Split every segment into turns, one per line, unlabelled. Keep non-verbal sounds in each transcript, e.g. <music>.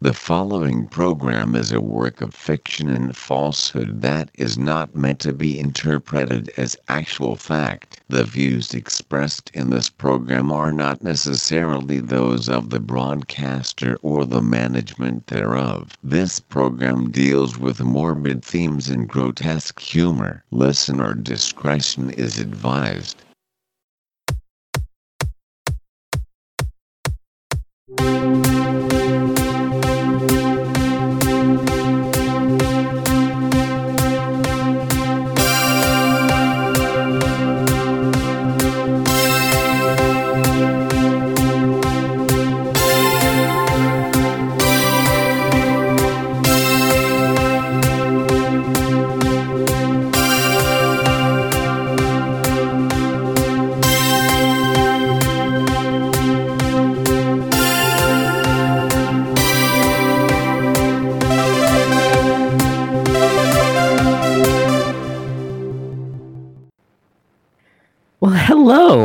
The following program is a work of fiction and falsehood that is not meant to be interpreted as actual fact. The views expressed in this program are not necessarily those of the broadcaster or the management thereof. This program deals with morbid themes and grotesque humor. Listener discretion is advised.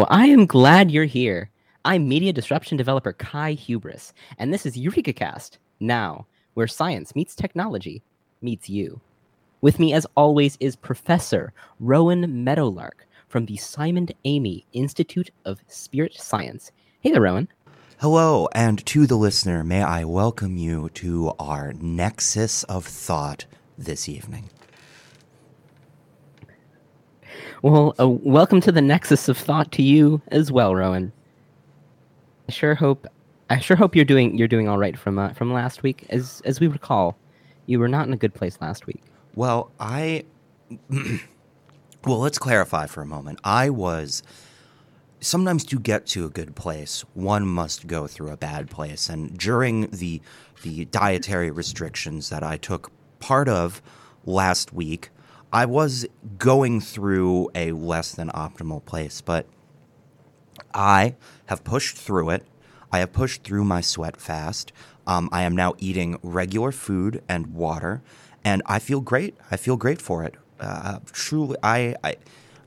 I am glad you're here. I'm media disruption developer Kai Hubris, and this is Eureka Cast, now, where science meets technology meets you. With me, as always, is Professor Rowan Meadowlark from the Simon Amy Institute of Spirit Science. Hey there, Rowan.
Hello, and to the listener, may I welcome you to our Nexus of Thought this evening.
Well, uh, welcome to the Nexus of Thought to you as well, Rowan. I sure hope I sure hope you're doing you're doing all right from uh, from last week. As as we recall, you were not in a good place last week.
Well, I. <clears throat> well, let's clarify for a moment. I was. Sometimes to get to a good place, one must go through a bad place. And during the the dietary restrictions that I took part of last week, I was going through a less than optimal place, but I have pushed through it. I have pushed through my sweat fast. Um, I am now eating regular food and water, and I feel great. I feel great for it. Uh, truly, I, I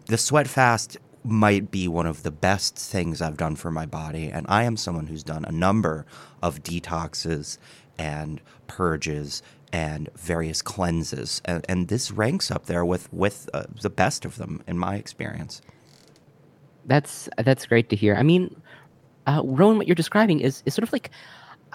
the sweat fast might be one of the best things I've done for my body, and I am someone who's done a number of detoxes and purges and various cleanses, and, and this ranks up there with with uh, the best of them in my experience.
That's that's great to hear. I mean, uh, Rowan, what you're describing is is sort of like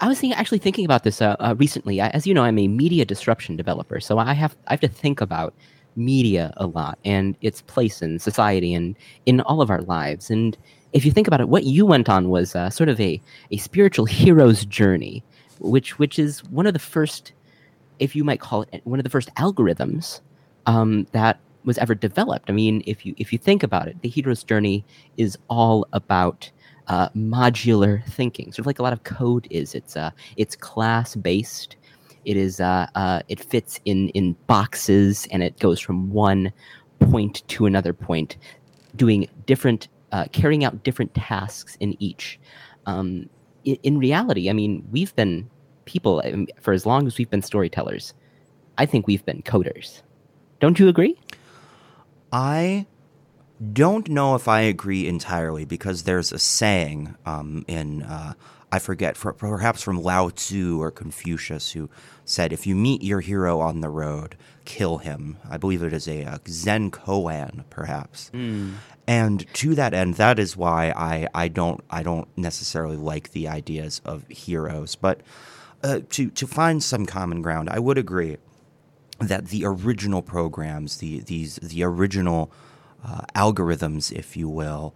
I was thinking, actually thinking about this uh, uh, recently. I, as you know, I'm a media disruption developer, so I have I have to think about media a lot and its place in society and in all of our lives. And if you think about it, what you went on was uh, sort of a a spiritual <laughs> hero's journey, which which is one of the first, if you might call it, one of the first algorithms um, that was ever developed. I mean, if you if you think about it, the hero's journey is all about uh, modular thinking, sort of like a lot of code is. It's uh, it's class based. It is uh, uh, it fits in in boxes, and it goes from one point to another point, doing different, uh, carrying out different tasks in each. Um, in, in reality, I mean, we've been people for as long as we've been storytellers. I think we've been coders. Don't you agree?
I don't know if I agree entirely because there's a saying um, in, uh, I forget, for, perhaps from Lao Tzu or Confucius, who said, if you meet your hero on the road, kill him. I believe it is a, a Zen koan, perhaps.
Mm.
And to that end, that is why I, I don't I don't necessarily like the ideas of heroes. But uh, to to find some common ground, I would agree that the original programs, the these the original uh, algorithms, if you will,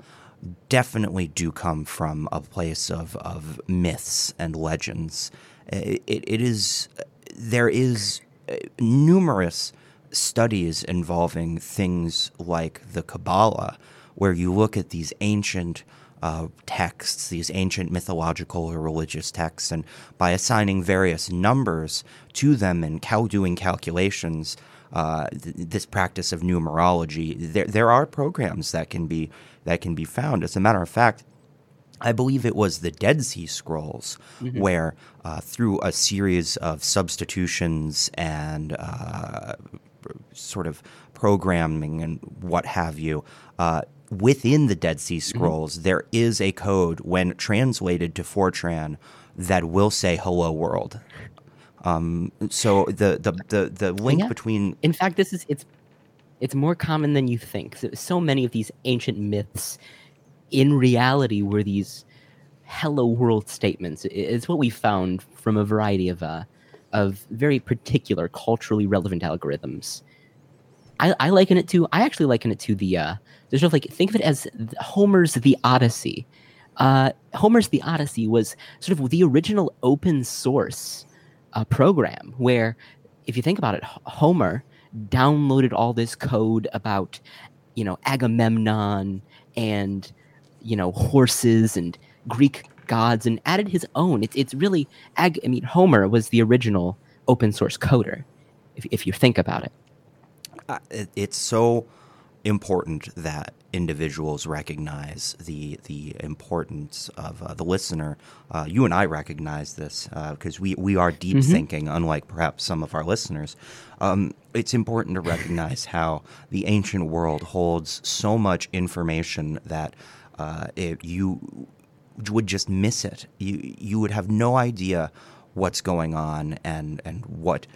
definitely do come from a place of, of myths and legends. It, it, it is there is uh, numerous studies involving things like the Kabbalah, where you look at these ancient uh, texts, these ancient mythological or religious texts, and by assigning various numbers to them and cal- doing calculations, uh, th- this practice of numerology, there there are programs that can be that can be found. As a matter of fact. I believe it was the Dead Sea Scrolls, mm-hmm. where uh, through a series of substitutions and uh, sort of programming and what have you, uh, within the Dead Sea mm-hmm. Scrolls, mm-hmm. there is a code when translated to Fortran that will say "Hello World." Um, so the the the, the link
Yeah.
between
In fact, this is it's it's more common than you think. So, so many of these ancient myths, in reality, were these "hello world" statements. It's what we found from a variety of uh, of very particular culturally relevant algorithms. I, I liken it to. I actually liken it to the. Uh, there's sort of like think of it as Homer's The Odyssey. Uh, Homer's The Odyssey was sort of the original open source uh, program where, if you think about it, Homer downloaded all this code about, you know, Agamemnon and, you know, horses and Greek gods and added his own. It's it's really, Ag- I mean, Homer was the original open source coder, if, if you think about it.
uh, it, it's so important that individuals recognize the the importance of uh, the listener. Uh, you and I recognize this because we we are deep
Mhm.
thinking, unlike perhaps some of our listeners. Um, it's important to recognize <laughs> how the ancient world holds so much information that uh, it, you would just miss it. You you would have no idea what's going on and and what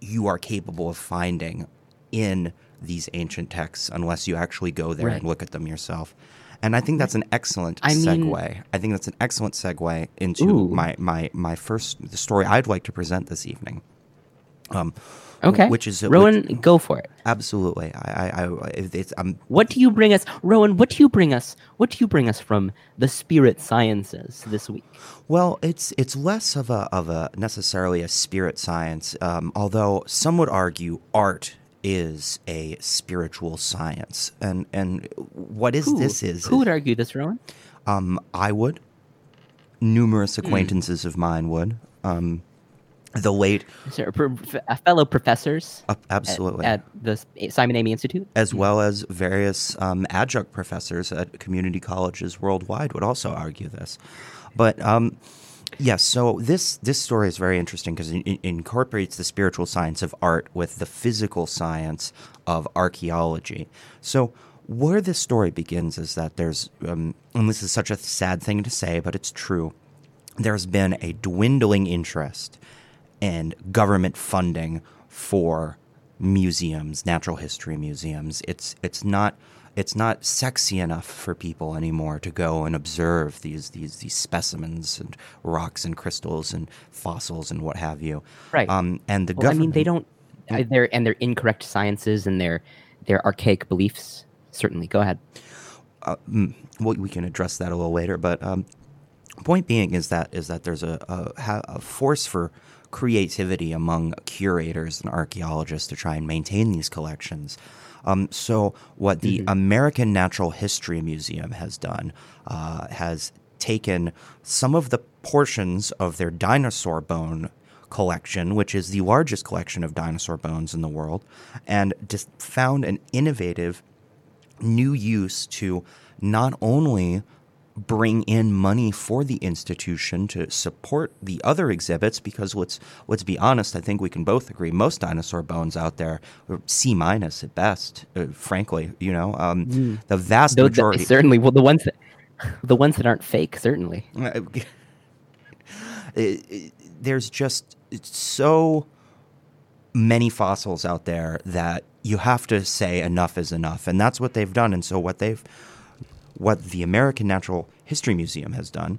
you are capable of finding in these ancient texts unless you actually go there
Right.
and look at them yourself. And I think that's an excellent
I mean-
segue. I think that's an excellent segue into
Ooh.
my, my, my first the story I'd like to present this evening. Um,
Okay,
which is
Rowan,
which-
go for it.
absolutely. I, I, I it's, I'm
What do you bring us, Rowan? What do you bring us? What do you bring us from the spirit sciences this week?
Well, it's it's less of a of a necessarily a spirit science, um, although some would argue art is a spiritual science, and and what is
Who,
this is
who would argue this, Rowan?
um, I would, numerous acquaintances of mine would, um, the late
Is there pro- f- fellow professors
uh, absolutely.
at, the Simon Amy Institute?
as well as various um, adjunct professors at community colleges worldwide would also argue this. But um, yes, so this this story is very interesting because it, incorporates the spiritual science of art with the physical science of archaeology. So where this story begins is that there's, um, and this is such a sad thing to say, but it's true. There's been a dwindling interest in government funding for museums, natural history museums. It's it's not it's not sexy enough for people anymore to go and observe these these these specimens and rocks and crystals and fossils and what have you.
Right.
Um, and the
Well, I mean, they don't. Uh, their and their incorrect sciences and their their archaic beliefs. Certainly, go ahead.
uh, mm, well, we can address that a little later. But um, point being is that is that there's a, a, a force for creativity among curators and archaeologists to try and maintain these collections. Um, so, what the American Natural History Museum has done uh, has taken some of the portions of their dinosaur bone collection, which is the largest collection of dinosaur bones in the world, and just found an innovative new use to not only bring in money for the institution to support the other exhibits because let's let's be honest I think we can both agree most dinosaur bones out there are C minus at best uh, frankly you know um, the vast
Though the-
majority
certainly, well, the ones that the ones that aren't fake, certainly. <laughs> <laughs>
it- it- there's just it's so many fossils out there that you have to say enough is enough and that's what they've done and so what they've what the American Natural History Museum has done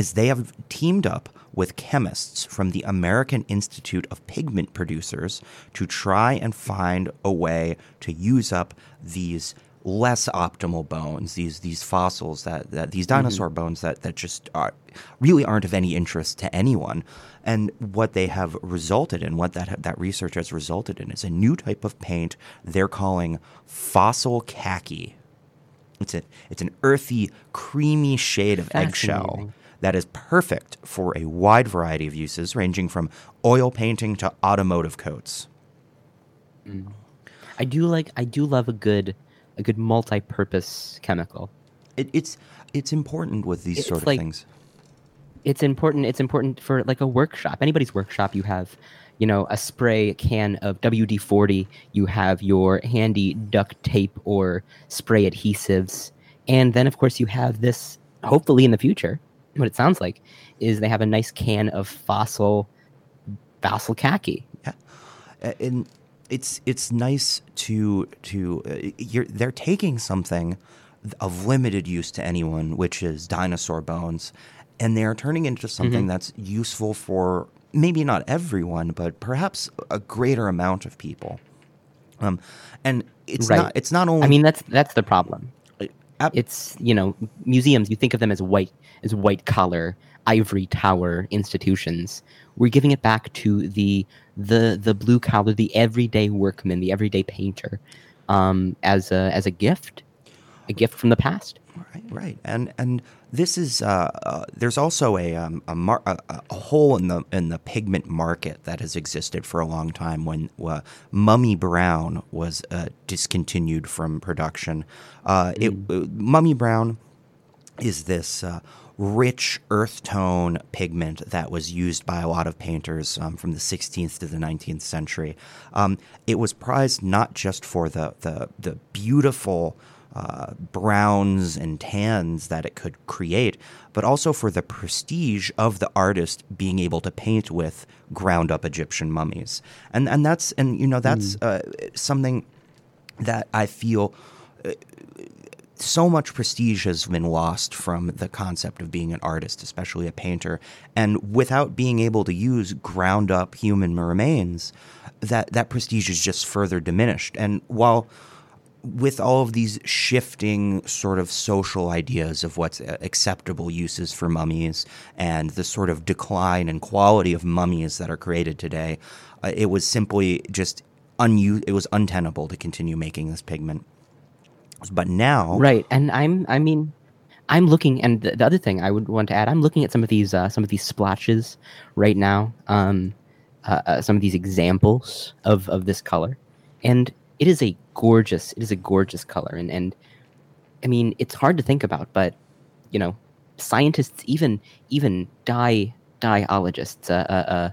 is they have teamed up with chemists from the American Institute of Pigment Producers to try and find a way to use up these less optimal bones, these these fossils that, that these mm-hmm. dinosaur bones that, that just are, really aren't of any interest to anyone. And what they have resulted in, what that that research has resulted in, is a new type of paint they're calling fossil khaki. It's a it's an earthy, creamy shade of eggshell that is perfect for a wide variety of uses, ranging from oil painting to automotive coats. Mm.
I do like. I do love a good a good multi-purpose chemical.
It, it's it's important with these sort of
like-
things.
it's important it's important for like a workshop anybody's workshop you have you know a spray can of wd-40 you have your handy duct tape or spray adhesives and then of course you have this hopefully in the future what it sounds like is they have a nice can of fossil fossil khaki.
Yeah, and it's it's nice to to uh, you're, they're taking something of limited use to anyone, which is dinosaur bones, and they are turning it into something
Mm-hmm.
that's useful for maybe not everyone, but perhaps a greater amount of people. Um, and it's
Right.
not it's not only
I mean, that's that's the problem.
Ab-
It's you know museums. You think of them as white as white collar ivory tower institutions. We're giving it back to the the the blue collar, the everyday workman, the everyday painter, um, as a as a gift, a gift from the past.
Right, right, and and this is uh, uh, there's also a um, a, mar- a a hole in the in the pigment market that has existed for a long time. When uh, Mummy Brown was uh, discontinued from production, uh, it uh, Mummy Brown is this uh, rich earth tone pigment that was used by a lot of painters um, from the 16th to the 19th century. Um, it was prized not just for the the, the beautiful uh, browns and tans that it could create, but also for the prestige of the artist being able to paint with ground up Egyptian mummies. And and that's and you know that's uh, something that I feel so much prestige has been lost from the concept of being an artist, especially a painter. And without being able to use ground up human remains, that, that prestige is just further diminished. And while with all of these shifting sort of social ideas of what's uh, acceptable uses for mummies and the sort of decline in quality of mummies that are created today, uh, it was simply just unused. It was untenable to continue making this pigment. But now,
Right, and I'm I mean, I'm looking, and the, the other thing I would want to add, I'm looking at some of these uh, some of these splotches right now, um, uh, uh, some of these examples of of this color, and it is a gorgeous, it is a gorgeous color, and and I mean, it's hard to think about, but you know, scientists, even even dye dyeologists, uh, uh,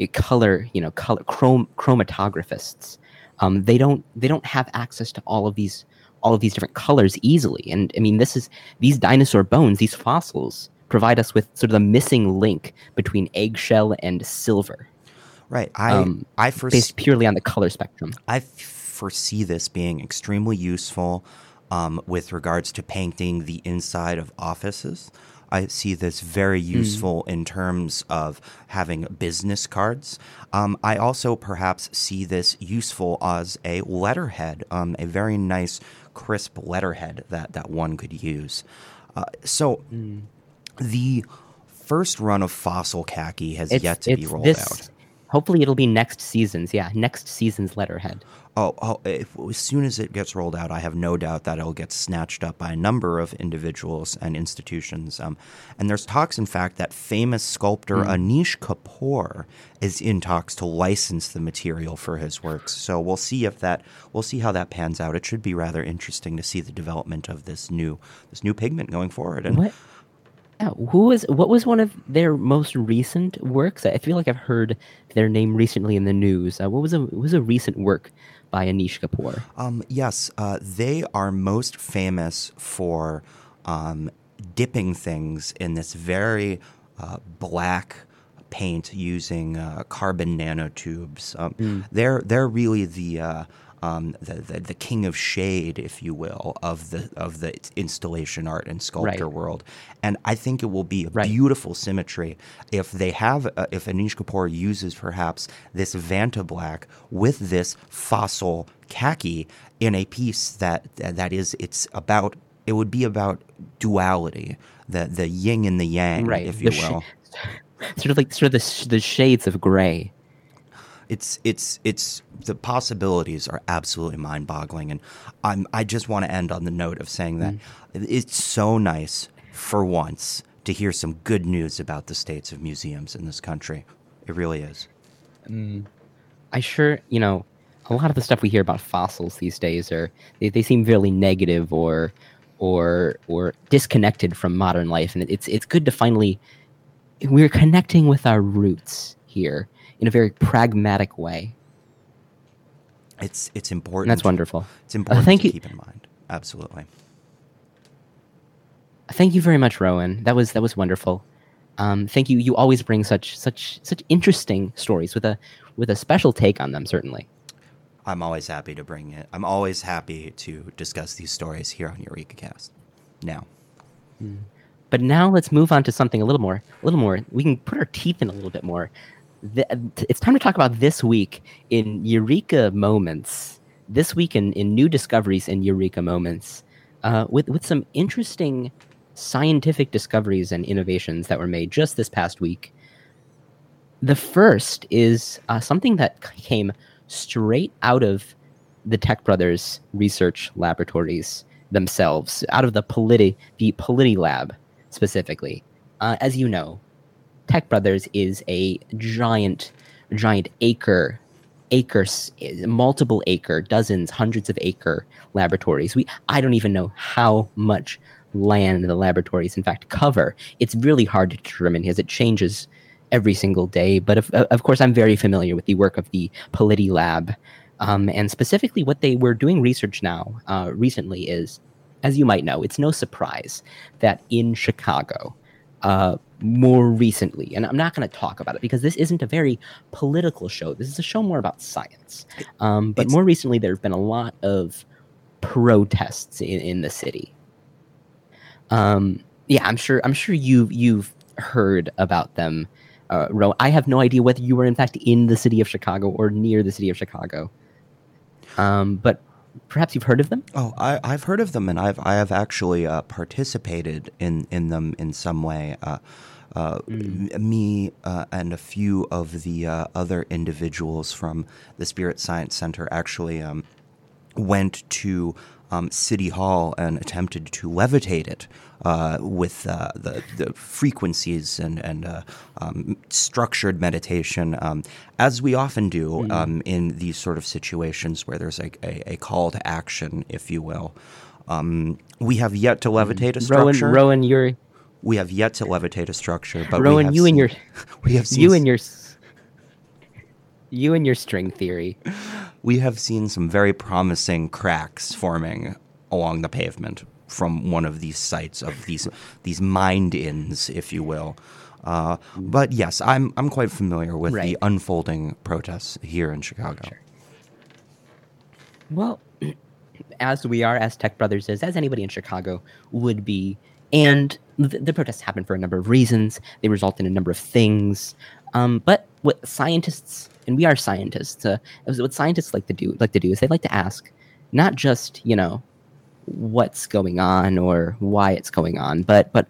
uh, color, you know, color chrom- chromatographists, um, they don't they don't have access to all of these all of these different colors easily. And I mean, this is these dinosaur bones, these fossils provide us with sort of the missing link between eggshell and silver,
right? I
um,
I first
based purely on the color spectrum.
I foresee this being extremely useful um, with regards to painting the inside of offices. I see this very useful in terms of having business cards. Um, I also perhaps see this useful as a letterhead, um, a very nice, crisp letterhead that, that one could use. Uh, so the first run of fossil khaki has
It's,
yet to be rolled
this,
out.
Hopefully, it'll be next season's. Yeah, next season's letterhead.
Oh, oh if, as soon as it gets rolled out, I have no doubt that it'll get snatched up by a number of individuals and institutions. Um, and there's talks, in fact, that famous sculptor Anish Kapoor is in talks to license the material for his works. So we'll see if that we'll see how that pans out. It should be rather interesting to see the development of this new this new pigment going forward. And
What? Yeah, who was what was one of their most recent works? I feel like I've heard their name recently in the news. Uh, what was a what was a recent work by Anish Kapoor?
Um, yes, uh, they are most famous for um, dipping things in this very uh, black paint using uh, carbon nanotubes. Um, They're they're really the, uh, um, the, the the king of shade, if you will, of the of the installation art and sculpture
Right.
world. And I think it will be a
Right.
beautiful symmetry if they have uh, if Anish Kapoor uses perhaps this Vantablack with this fossil khaki in a piece that that is it's about it would be about duality the the yin and the yang
Right,
if
the
you
sh-
will <laughs>
Sort of like sort of the sh- the shades of gray.
It's it's it's the possibilities are absolutely mind-boggling and i'm i just want to end on the note of saying that mm-hmm. it's so nice for once to hear some good news about the states of museums in this country. It really is. Mm.
I sure, you know, a lot of the stuff we hear about fossils these days are they, they seem really negative or or or disconnected from modern life, and it's it's good to finally we're connecting with our roots here in a very pragmatic way,
it's it's
and
important
that's wonderful.
it's important
thank
to
you.
keep in mind absolutely
Thank you very much, Rowan. That was that was wonderful. Um, thank you. You always bring such such such interesting stories with a with a special take on them. Certainly.
I'm always happy to bring it. I'm always happy to discuss these stories here on Eureka Cast. Now.
But now let's move on to something a little more, a little more. We can put our teeth in a little bit more. It's time to talk about this week in Eureka moments. This week in, in new discoveries in Eureka moments, uh, with with some interesting scientific discoveries and innovations that were made just this past week. The first is uh, something that came straight out of the Tech Brothers research laboratories themselves, out of the Politi the Politi Lab specifically. Uh, as you know, Tech Brothers is a giant, giant acre, acres, multiple acre, dozens, hundreds of acre laboratories. We I don't even know how much land the laboratories in fact cover. It's really hard to determine because it changes every single day. But of, of course, I'm very familiar with the work of the Politi Lab. Um, and specifically, what they were doing research now uh, recently is, as you might know, it's no surprise that in Chicago, uh, more recently, and I'm not going to talk about it because this isn't a very political show. This is a show more about science. Um, but
It's-
more recently, there have been a lot of protests in, in the city. Um, yeah, I'm sure. I'm sure you've you've heard about them. Uh, Ro, I have no idea whether you were in fact in the city of Chicago or near the city of Chicago. Um, but perhaps you've heard of them.
Oh, I, I've heard of them, and I've I have actually uh, participated in, in them in some way. Uh, uh, m- me uh, and a few of the uh, other individuals from the Spirit Science Center actually um, went to um, City Hall and attempted to levitate it uh, with uh, the, the frequencies and, and uh, um, structured meditation, um, as we often do um, in these sort of situations where there's a, a, a call to action, if you will. Um, we have yet to levitate a structure.
Rowan, you're
We have yet to levitate a structure, but we
Rowan.
have
You and your <laughs>
we have seen
you and your you and your string theory.
We have seen some very promising cracks forming along the pavement from one of these sites of these these mind ins, if you will. Uh, but yes, I'm I'm quite familiar with the unfolding protests here in Chicago.
Well, <clears throat> as we are, as Tech Brothers is, as anybody in Chicago would be, and th- the protests happen for a number of reasons. They result in a number of things. Um, but what scientists, and we are scientists, uh, what scientists like to do, like to do is they like to ask, not just you know, what's going on or why it's going on, but but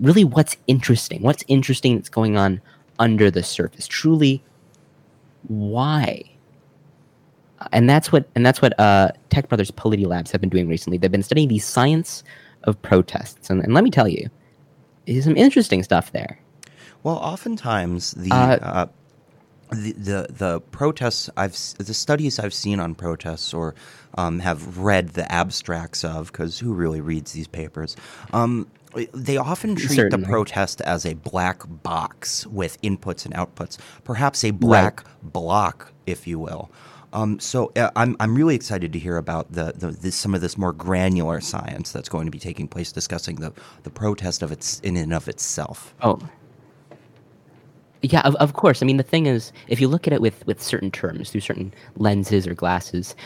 really what's interesting. What's interesting that's going on under the surface. Truly, why? and that's what and that's what uh, Tech Brothers Polity Labs have been doing recently. They've been studying the science of protests, and, and let me tell you, there's some interesting stuff there.
Well, oftentimes the
Uh,
uh, the, the the protests I've the studies I've seen on protests or um, have read the abstracts of because who really reads these papers? Um, they often treat
Certainly.
the protest as a black box with inputs and outputs, perhaps a black block, if you will. Um, so uh, I'm I'm really excited to hear about the, the this, some of this more granular science that's going to be taking place, discussing the the protest of its in and of itself.
Oh. Yeah, of, of course. I mean, the thing is, if you look at it with, with certain terms, through certain lenses or glasses,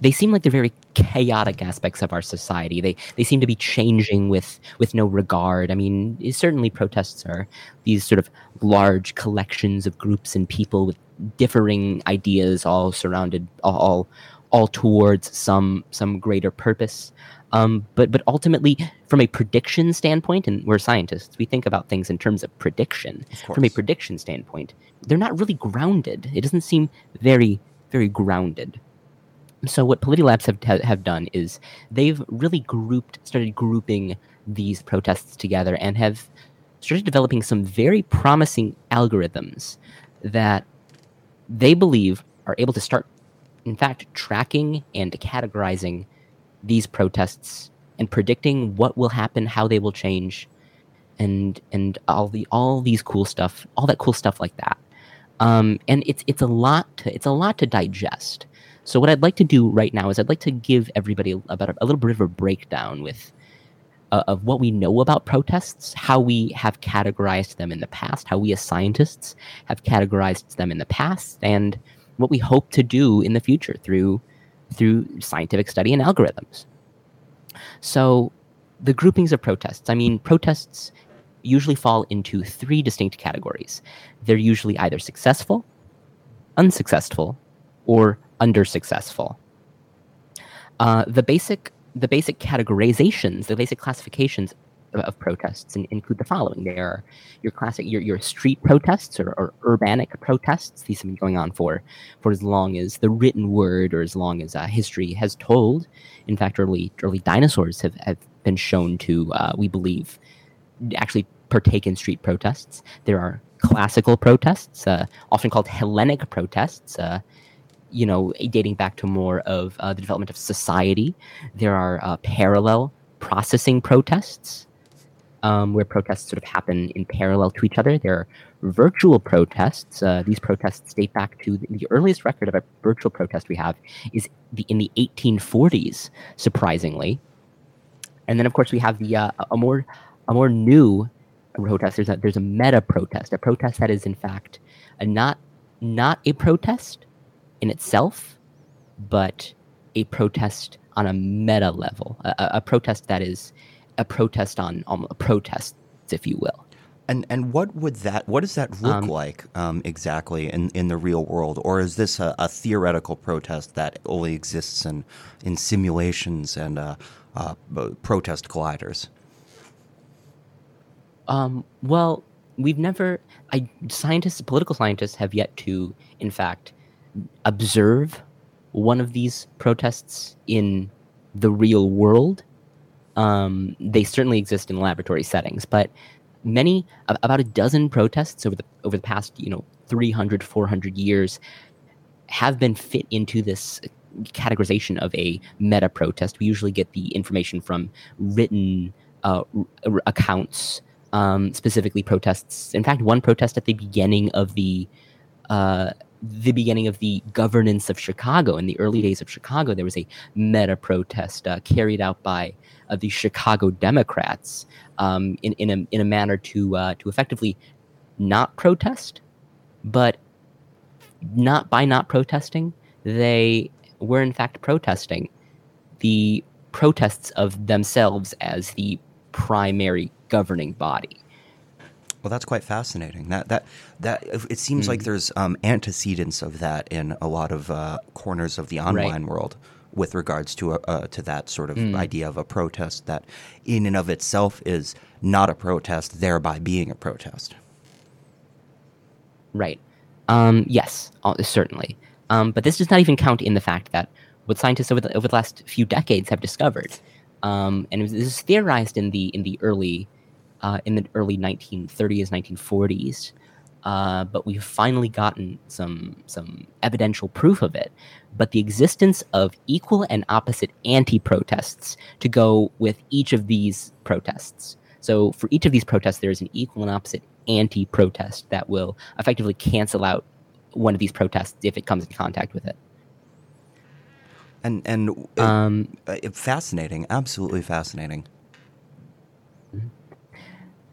they seem like they're very chaotic aspects of our society. They they seem to be changing with with no regard. I mean, certainly protests are these sort of large collections of groups and people with differing ideas, all surrounded, all all, towards some some greater purpose. Um, but but ultimately, from a prediction standpoint, and we're scientists, we think about things in terms of prediction.
Of
From a prediction standpoint, they're not really grounded. It doesn't seem very very grounded. So what Polity have have done is they've really grouped, started grouping these protests together, and have started developing some very promising algorithms that they believe are able to start, in fact, tracking and categorizing these protests and predicting what will happen, how they will change, and and all the all these cool stuff, all that cool stuff like that. Um, and it's it's a lot to it's a lot to digest. So what I'd like to do right now is I'd like to give everybody about a, little bit of a breakdown with uh, of what we know about protests, how we have categorized them in the past, how we as scientists have categorized them in the past, and what we hope to do in the future through through scientific study and algorithms. So, the groupings of protests. I mean, protests usually fall into three distinct categories. They're usually either successful, unsuccessful, or under successful. Uh, the basic the basic categorizations, the basic classifications of, protests and include the following: they are your classic, your, your street protests or, or urbanic protests. These have been going on for for as long as the written word or as long as uh, history has told. In fact, early early dinosaurs have, have been shown to, uh, we believe, actually partake in street protests. There are classical protests, uh, often called Hellenic protests, uh, you know, dating back to more of uh, the development of society. There are uh, parallel processing protests, um, where protests sort of happen in parallel to each other. There are virtual protests. Uh, these protests date back to the, the, earliest record of a virtual protest we have is the, in the 1840s, surprisingly. And then, of course, we have the uh, a more a more new protest. There's a there's a meta protest, a protest that is in fact a not not a protest, in itself, but a protest on a meta level, a, a protest that is a protest on um, a protest, if you will.
And and what would that what does that look um, like um, exactly in, in the real world, or is this a, a, theoretical protest that only exists in in simulations and uh, uh, protest colliders?
Um, well, we've never. I scientists, political scientists, have yet to, in fact, observe one of these protests in the real world. Um, they certainly exist in laboratory settings, but many about a dozen protests over the over the past you know 300 400 years have been fit into this categorization of a meta protest. We usually get the information from written uh, r- accounts um, specifically protests. In fact one protest at the beginning of the uh, the beginning of the governance of Chicago. In the early days of Chicago, there was a meta protest uh, carried out by uh, the Chicago Democrats um, in, in, a, in a manner to, uh, to effectively not protest, but not by not protesting, they were in fact protesting the protests of themselves as the primary governing body.
Well, that's quite fascinating. That that that it seems mm like there's um, antecedents of that in a lot of uh, corners of the online right. world with regards to a, uh, to that sort of mm. idea of a protest that, in and of itself, is not a protest, thereby being a protest.
Right. Um, yes, certainly. Um, but this does not even count in the fact that what scientists over the, over the last few decades have discovered, um, and this is theorized in the in the early uh, in the early 1930s, 1940s. Uh, but we've finally gotten some some evidential proof of it. But the existence of equal and opposite anti-protests to go with each of these protests. So for each of these protests, there is an equal and opposite anti-protest that will effectively cancel out one of these protests if it comes in contact with it.
And and um, uh, fascinating, absolutely fascinating.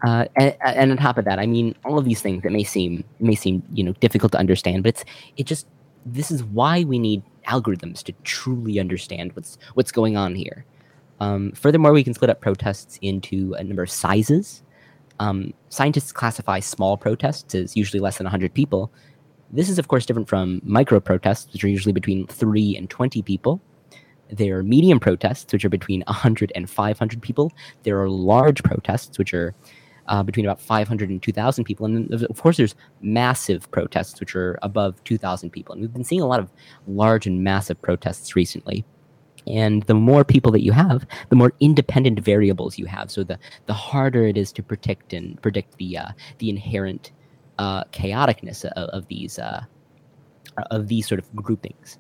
Uh, and, and, on top of that, I mean, all of these things that may seem may seem you know difficult to understand, but it's it just this is why we need algorithms to truly understand what's what's going on here. Um, furthermore, we can split up protests into a number of sizes. Um, scientists classify small protests as usually less than 100 people. This is, of course, different from micro protests, which are usually between 3 and 20 people. There are medium protests, which are between 100 and 500 people. There are large protests, which are uh, between about 500 and 2,000 people. And of course, there's massive protests, which are above 2,000 people. And we've been seeing a lot of large and massive protests recently. And the more people that you have, the more independent variables you have. So the, the harder it is to predict and predict the uh, the inherent uh, chaoticness of, of these uh, of these sort of groupings.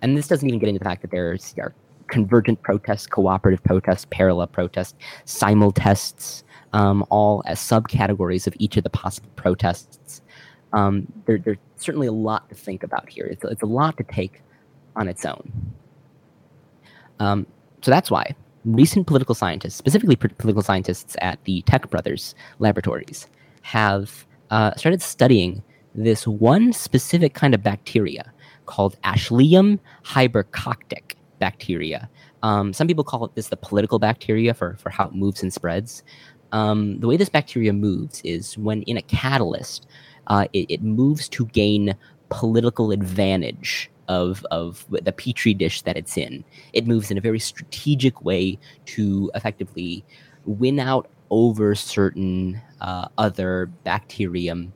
And this doesn't even get into the fact that there's are convergent protests, cooperative protests, parallel protests, simultests, um, all as subcategories of each of the possible protests. Um, there, there's certainly a lot to think about here. It's, it's a lot to take on its own. Um, so that's why recent political scientists, specifically political scientists at the Tech Brothers laboratories, have uh, started studying this one specific kind of bacteria called Ashlium hybercoctic bacteria. Um, some people call it this the political bacteria for, for how it moves and spreads. Um, the way this bacteria moves is when in a catalyst, uh, it, it moves to gain political advantage of of the petri dish that it's in. It moves in a very strategic way to effectively win out over certain uh, other bacterium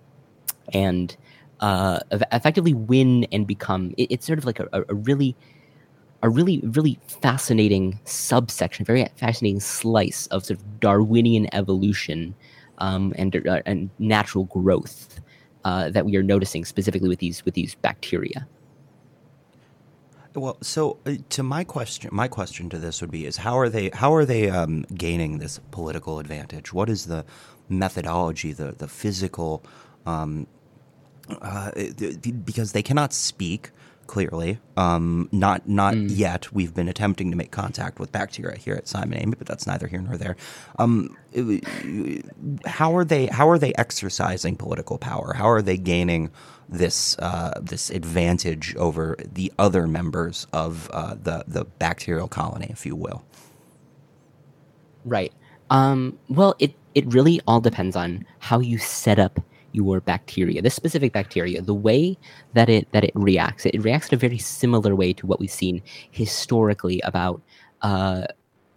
and uh, effectively win and become. It, it's sort of like a, a, really a really really fascinating subsection, very fascinating slice of sort of Darwinian evolution um, and uh, and natural growth uh, that we are noticing specifically with these with these bacteria.
Well, so uh, to my question, my question to this would be: is how are they how are they um, gaining this political advantage? What is the methodology, the the physical? Um, uh, because they cannot speak clearly. Um, not not mm. yet. We've been attempting to make contact with bacteria here at Simon Amy, but that's neither here nor there. Um, how are they how are they exercising political power? How are they gaining this uh, this advantage over the other members of uh, the the bacterial colony, if you will?
Right. Um, well, it it really all depends on how you set up your bacteria. This specific bacteria, the way that it that it reacts, it, reacts in a very similar way to what we've seen historically about uh,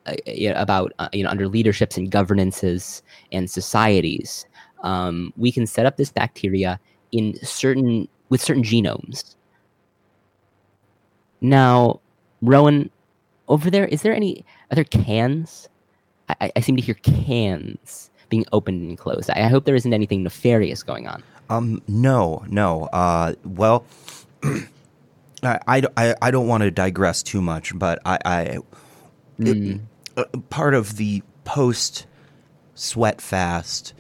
uh about uh, you know under leaderships and governances and societies. Um, we can set up this bacteria in certain with certain genomes. Now, Rowan, over there, is there any other cans? I, I seem to hear cans being opened and closed. I, hope there isn't anything nefarious going on.
Um, no, no. Uh, well, <clears throat> I, I, I don't want to digress too much, but I, I mm. it, uh, part of the post sweat fast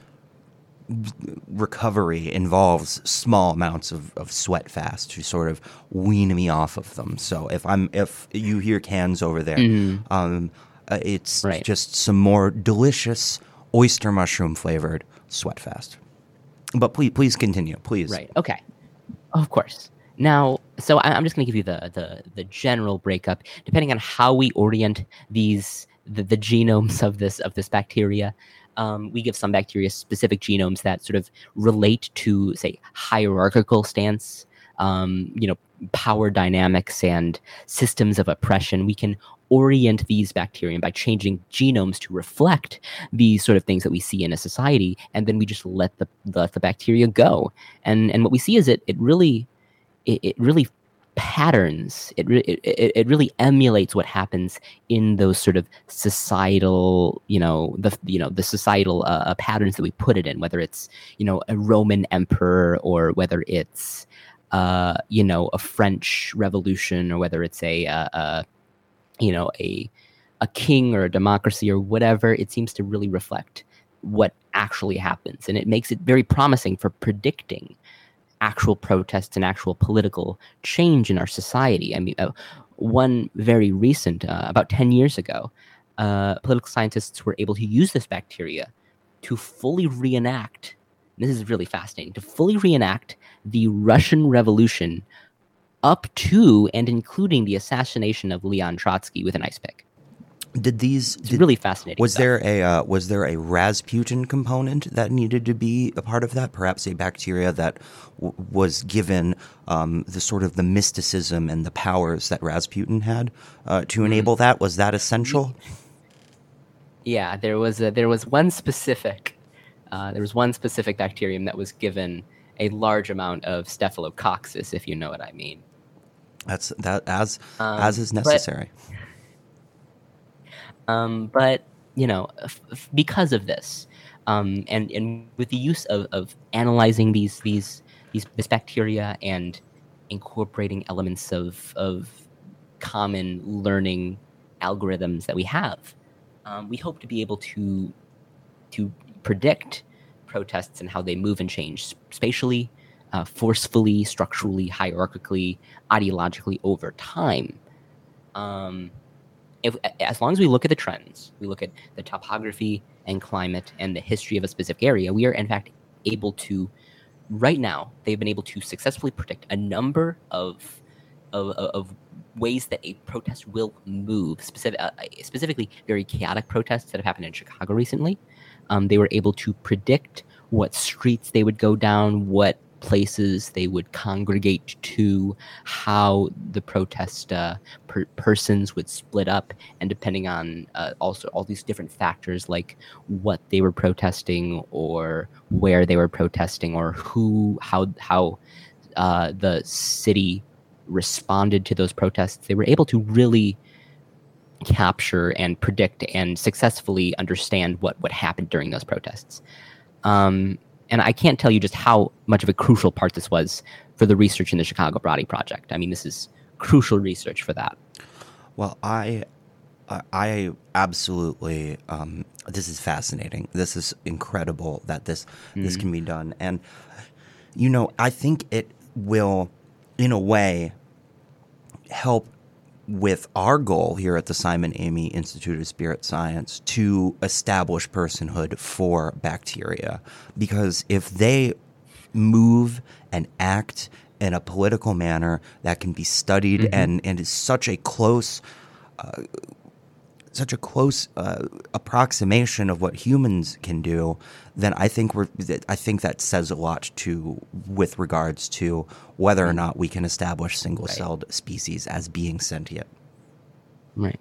recovery involves small amounts of, of sweat fast to sort of wean me off of them. So if I'm if you hear cans over there, mm. um, uh, it's right. just some more delicious oyster mushroom flavored sweat fast. But please, please continue, please.
Right. Okay. Of course. Now, so I, am just going to give you the, the the general breakup, depending on how we orient these the, the genomes of this of this bacteria. Um, we give some bacteria specific genomes that sort of relate to, say, hierarchical stance, um, you know, power dynamics and systems of oppression. We can orient these bacteria by changing genomes to reflect these sort of things that we see in a society, and then we just let the let the bacteria go. And and what we see is it it really it, it really patterns it, it it really emulates what happens in those sort of societal you know the you know the societal uh, uh, patterns that we put it in whether it's you know a roman emperor or whether it's uh you know a french revolution or whether it's a uh, uh you know a a king or a democracy or whatever it seems to really reflect what actually happens. And it makes it very promising for predicting actual protests and actual political change in our society. I mean uh, one very recent uh, about 10 years ago uh, political scientists were able to use this bacteria to fully reenact this is really fascinating to fully reenact the russian revolution up to and including the assassination of Leon Trotsky with an ice pick.
Did these
did, really fascinating?
Was
stuff.
there a uh, was there a Rasputin component that needed to be a part of that? Perhaps a bacteria that w- was given um, the sort of the mysticism and the powers that Rasputin had uh, to mm-hmm. enable that. Was that essential? <laughs>
Yeah, there was a, there was one specific uh, there was one specific bacterium that was given a large amount of staphylococcus, if you know what I mean.
That's that as um, as is necessary.
But, um, but you know, f- f- because of this, um, and and with the use of, of analyzing these these these this bacteria and incorporating elements of of common learning algorithms that we have, um, we hope to be able to to predict protests and how they move and change spatially, uh, forcefully, structurally, hierarchically, ideologically over time. Um, if as long as we look at the trends, we look at the topography and climate and the history of a specific area, we are in fact able to right now they've been able to successfully predict a number of of, of ways that a protest will move specific, uh, specifically very chaotic protests that have happened in chicago recently um, they were able to predict what streets they would go down what places they would congregate to, how the protest uh, per- persons would split up, and depending on uh, also all these different factors like what they were protesting or where they were protesting or who, how, how uh, the city responded to those protests, they were able to really capture and predict and successfully understand what what happened during those protests. Um, and I can't tell you just how much of a crucial part this was for the research in the Chicago Brady Project. I mean, this is crucial research for that.
Well, I, I absolutely. Um, this is fascinating. This is incredible that this mm-hmm. this can be done, and you know, I think it will, in a way, help with our goal here at the Simon Amy Institute of Spirit Science to establish personhood for bacteria. Because if they move and act in a political manner that can be studied mm-hmm. and, and is such a close uh, such a close uh, approximation of what humans can do, then I think we're I think that says a lot to with regards to whether or mm-hmm. not we can establish single-celled right. species as being sentient.
Right.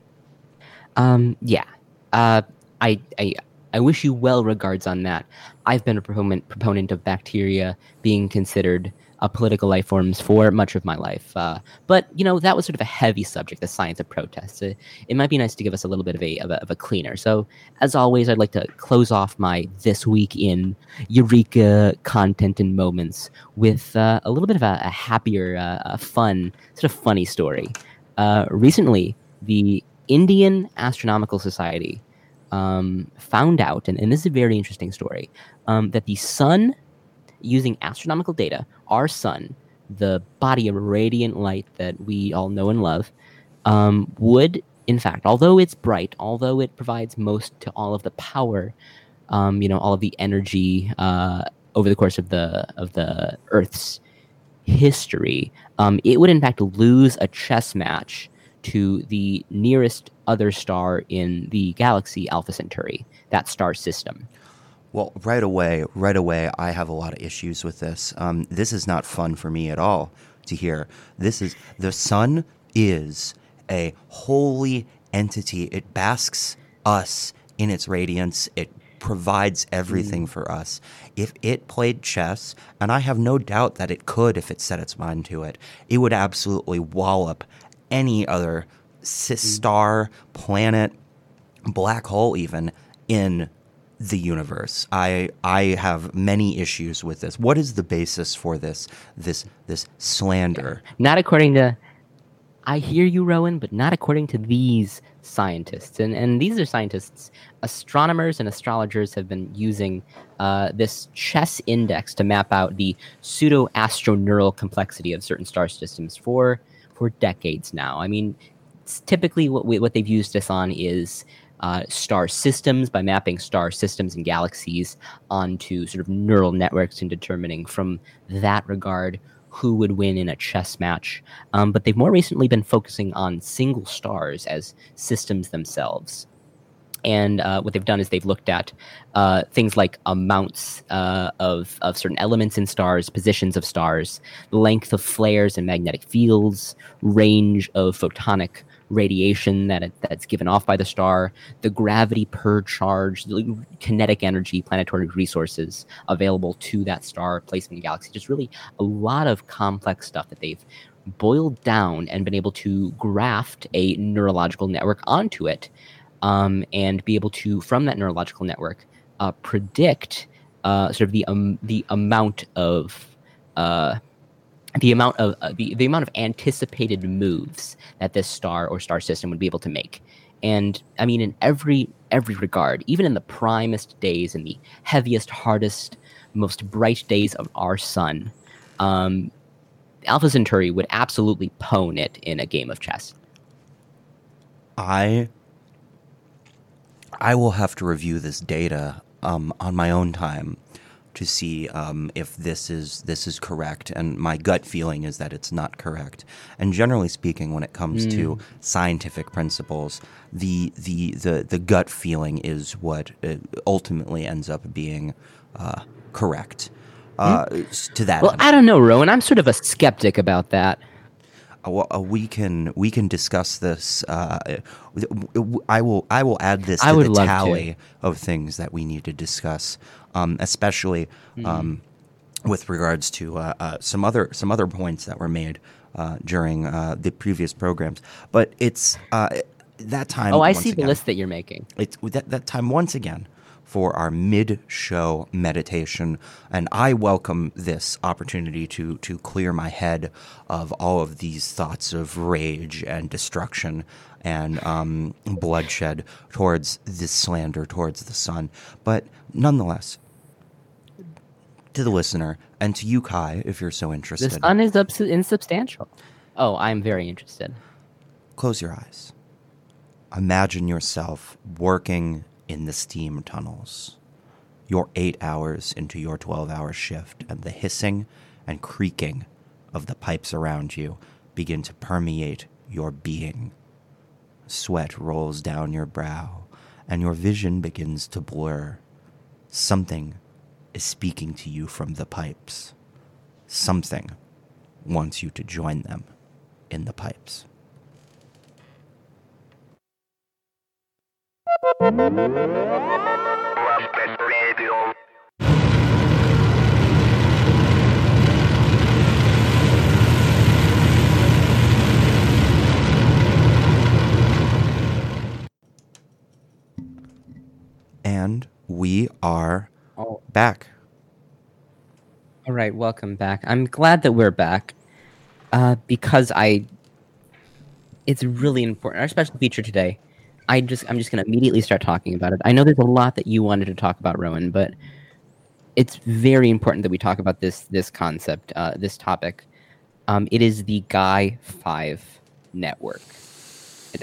Um, yeah. Uh, I I I wish you well regards on that. I've been a proponent proponent of bacteria being considered uh, political life forms for much of my life. Uh, but you know that was sort of a heavy subject, the science of protests. It, it might be nice to give us a little bit of a, of a, of a cleaner. So as always, I'd like to close off my this week in Eureka content and moments with uh, a little bit of a, a happier, uh, a fun, sort of funny story. Uh, recently, the Indian Astronomical Society um, found out, and, and, this is a very interesting story, um, that the sun using astronomical data, our sun, the body of radiant light that we all know and love, um, would, in fact, although it's bright, although it provides most to all of the power, um, you know, all of the energy uh, over the course of the of the Earth's history, um, it would in fact lose a chess match to the nearest other star in the galaxy, Alpha Centauri, that star system.
Well, right away, right away, I have a lot of issues with this. Um, this is not fun for me at all to hear. This is the sun is a holy entity. It basks us in its radiance. It provides everything mm. for us. If it played chess, and I have no doubt that it could if it set its mind to it, it would absolutely wallop any other mm. star, planet, black hole, even in the universe. I I have many issues with this. What is the basis for this this this slander?
Not according to I hear you, Rowan, but not according to these scientists. And and these are scientists, astronomers and astrologers have been using uh, this chess index to map out the pseudo astroneural complexity of certain star systems for for decades now. I mean, typically what we, what they've used this on is uh, star systems by mapping star systems and galaxies onto sort of neural networks and determining from that regard who would win in a chess match. Um, but they've more recently been focusing on single stars as systems themselves. And uh, what they've done is they've looked at uh, things like amounts uh, of, of certain elements in stars, positions of stars, length of flares and magnetic fields, range of photonic radiation that it, that's given off by the star, the gravity per charge, kinetic energy, planetary resources available to that star placement in the galaxy. Just really a lot of complex stuff that they've boiled down and been able to graft a neurological network onto it um, and be able to, from that neurological network, uh, predict uh, sort of the um, the amount of uh, the amount of uh, the, the amount of anticipated moves that this star or star system would be able to make. And i mean in every every regard even in the primest days in the heaviest hardest most bright days of our sun um, alpha centauri would absolutely pwn it in a game of chess.
I I will have to review this data um, on my own time to see um, if this is this is correct. And my gut feeling is that it's not correct. And generally speaking, when it comes to scientific principles, the the the the gut feeling is what uh, ultimately ends up being uh, correct. Uh, s- To that
Well,
end.
I don't know, Rowan. I'm sort of a skeptic about that.
We can we can discuss this. Uh, I will I will add this
I
to the
love to.
tally of things that we need to discuss, um, especially
Mm-hmm.
um, with regards to uh, uh, some other some other points that were made uh, during uh, the previous programs. But it's uh, that time.
Oh, I see the list that you're making.
it's that, that time once again for our mid-show meditation and i welcome this opportunity to to clear my head of all of these thoughts of rage and destruction and um, bloodshed towards this slander towards the sun but nonetheless to the listener and to you kai if you're so
The
interested
sun is ups- insubstantial. Oh, I'm very interested.
close your eyes. Imagine yourself working in the steam tunnels. You're eight hours into your 12 hour shift, and the hissing and creaking of the pipes around you begin to permeate your being. Sweat rolls down your brow, and your vision begins to blur. Something is speaking to you from the pipes. Something wants you to join them in the pipes. And we are
Oh,
back.
all right. Welcome back. I'm glad that we're back uh, because I. It's really important. Our special feature today. I just I'm just gonna immediately start talking about it. I know there's a lot that you wanted to talk about, Rowan, but it's very important that we talk about this this concept, uh, this topic. Um, it is the Guy Five network.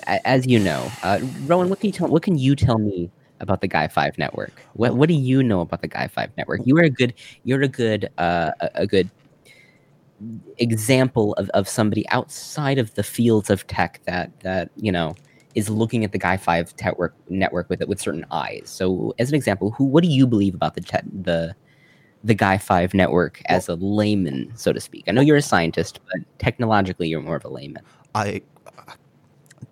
As you know, uh, Rowan, what can you tell? What can you tell me about the Guy Five network? What What do you know about the Guy Five network? You are a good. You're a good. Uh, a good example of, of somebody outside of the fields of tech that that you know is looking at the Guy Five network network with it with certain eyes. So, as an example, who what do you believe about the te- the the Guy Five network as a layman, so to speak? I know you're a scientist, but technologically, you're more of a layman.
I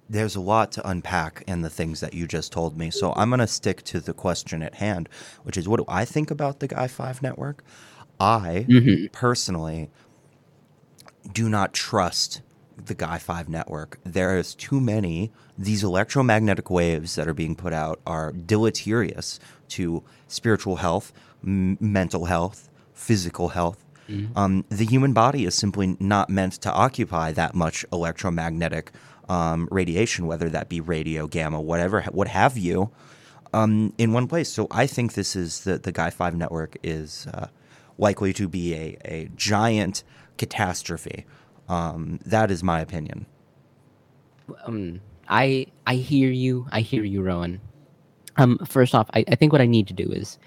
there's a lot to unpack in the things that you just told me. So I'm going to stick to the question at hand, which is what do I think about the Guy 5 network? I
Mhm.
personally do not trust the Guy 5 network. There is too many these electromagnetic waves that are being put out are deleterious to spiritual health, m- mental health, physical health. Um, the human body is simply not meant to occupy that much electromagnetic um, radiation, whether that be radio, gamma, whatever, what have you, um, in one place. So I think this is the the Guy Five network is uh, likely to be a, a giant catastrophe. Um, that is my opinion.
um, I I hear you. I hear you, Rowan. Um, first off, I, I think what I need to do is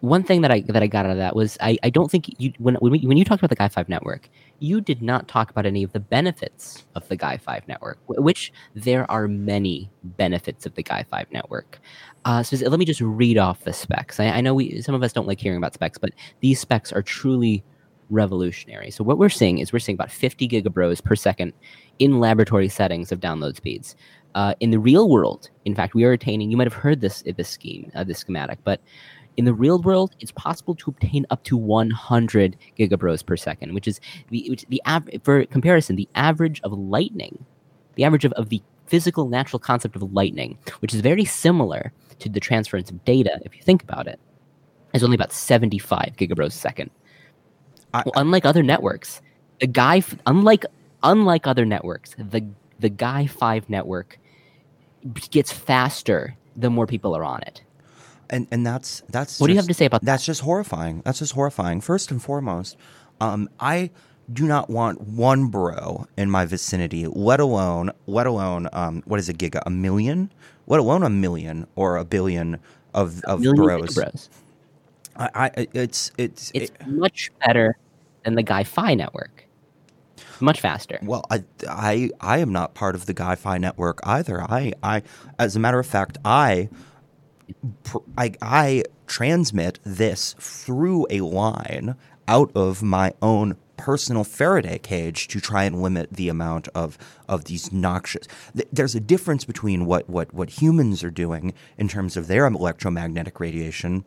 one thing that I that I got out of that was I, I don't think you when when, we, when you talked about the Guy Five network, you did not talk about any of the benefits of the Guy Five network, which there are many benefits of the Guy Five network. Uh, so let me just read off the specs. I, I know we some of us don't like hearing about specs, but these specs are truly revolutionary. So what we're seeing is we're seeing about 50 gigabros per second in laboratory settings of download speeds. Uh, in the real world, in fact, we are attaining. You might have heard this this scheme, uh, this schematic, but in the real world, it's possible to obtain up to 100 gigabros per second, which is the which the av- for comparison, the average of lightning, the average of, of the physical natural concept of lightning, which is very similar to the transference of data, if you think about it, is only about 75 gigabros a second.
I-
well, unlike other networks, the guy, unlike unlike other networks, the the Guy Five network gets faster the more people are on it.
And and that's that's
What do you have to say about that?
That's just horrifying. That's just horrifying. First and foremost, um, I do not want one bro in my vicinity, let alone let alone um, what is a giga? A million? Let alone a million or a billion of of
Million
bros.
bros.
I, I it's it's
It's
it-
much better than the Guy Fi network. Much faster.
well, I, I I am not part of the Guy-Fi network either. I I as a matter of fact, I I, I transmit this through a line out of my own personal Faraday cage to try and limit the amount of of these noxious. Th- there's a difference between what what what humans are doing in terms of their electromagnetic radiation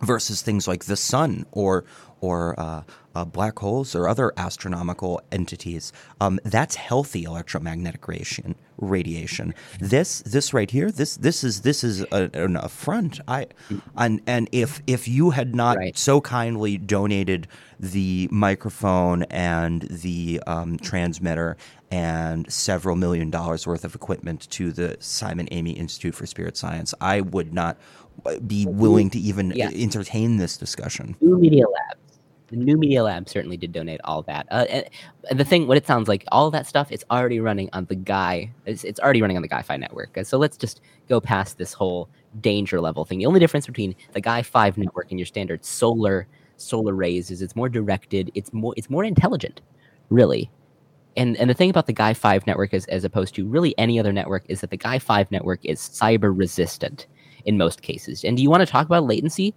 versus things like the sun or or uh, uh, black holes or other astronomical entities. Um, that's healthy electromagnetic radiation. Radiation. This this right here. This this is this is a, an affront. I and and if if you had not
Right.
so kindly donated the microphone and the um, transmitter and several million dollars worth of equipment to the Simon Amy Institute for Spirit Science, I would not be willing to even
Yeah.
entertain this discussion.
New Media Labs. The New Media Lab certainly did donate all that. Uh, and, the thing, what it sounds like, all that stuff, it's already running on the Guy. It's, it's already running on the Guy Fi network. So let's just go past this whole danger level thing. The only difference between the Guy Five network and your standard solar solar rays is it's more directed. It's more it's more intelligent, really. And and the thing about the Guy Five network is, as opposed to really any other network, is that the Guy Five network is cyber resistant in most cases. And do you want to talk about latency?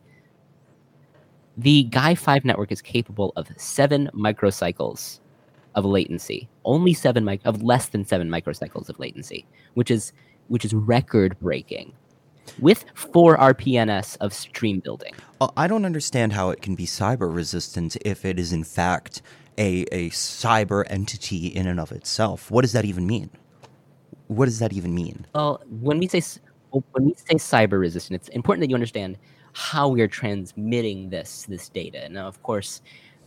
The Guy 5 network is capable of seven microcycles of latency. Only seven mic- of less than seven microcycles of latency, which is which is record breaking. With four RPNS of stream building.
Uh, I don't understand how it can be cyber resistant if it is in fact a, a cyber entity in and of itself. What does that even mean? What does that even mean?
Well, when we say when we say cyber resistant, it's important that you understand how we are transmitting this this data. Now, of course,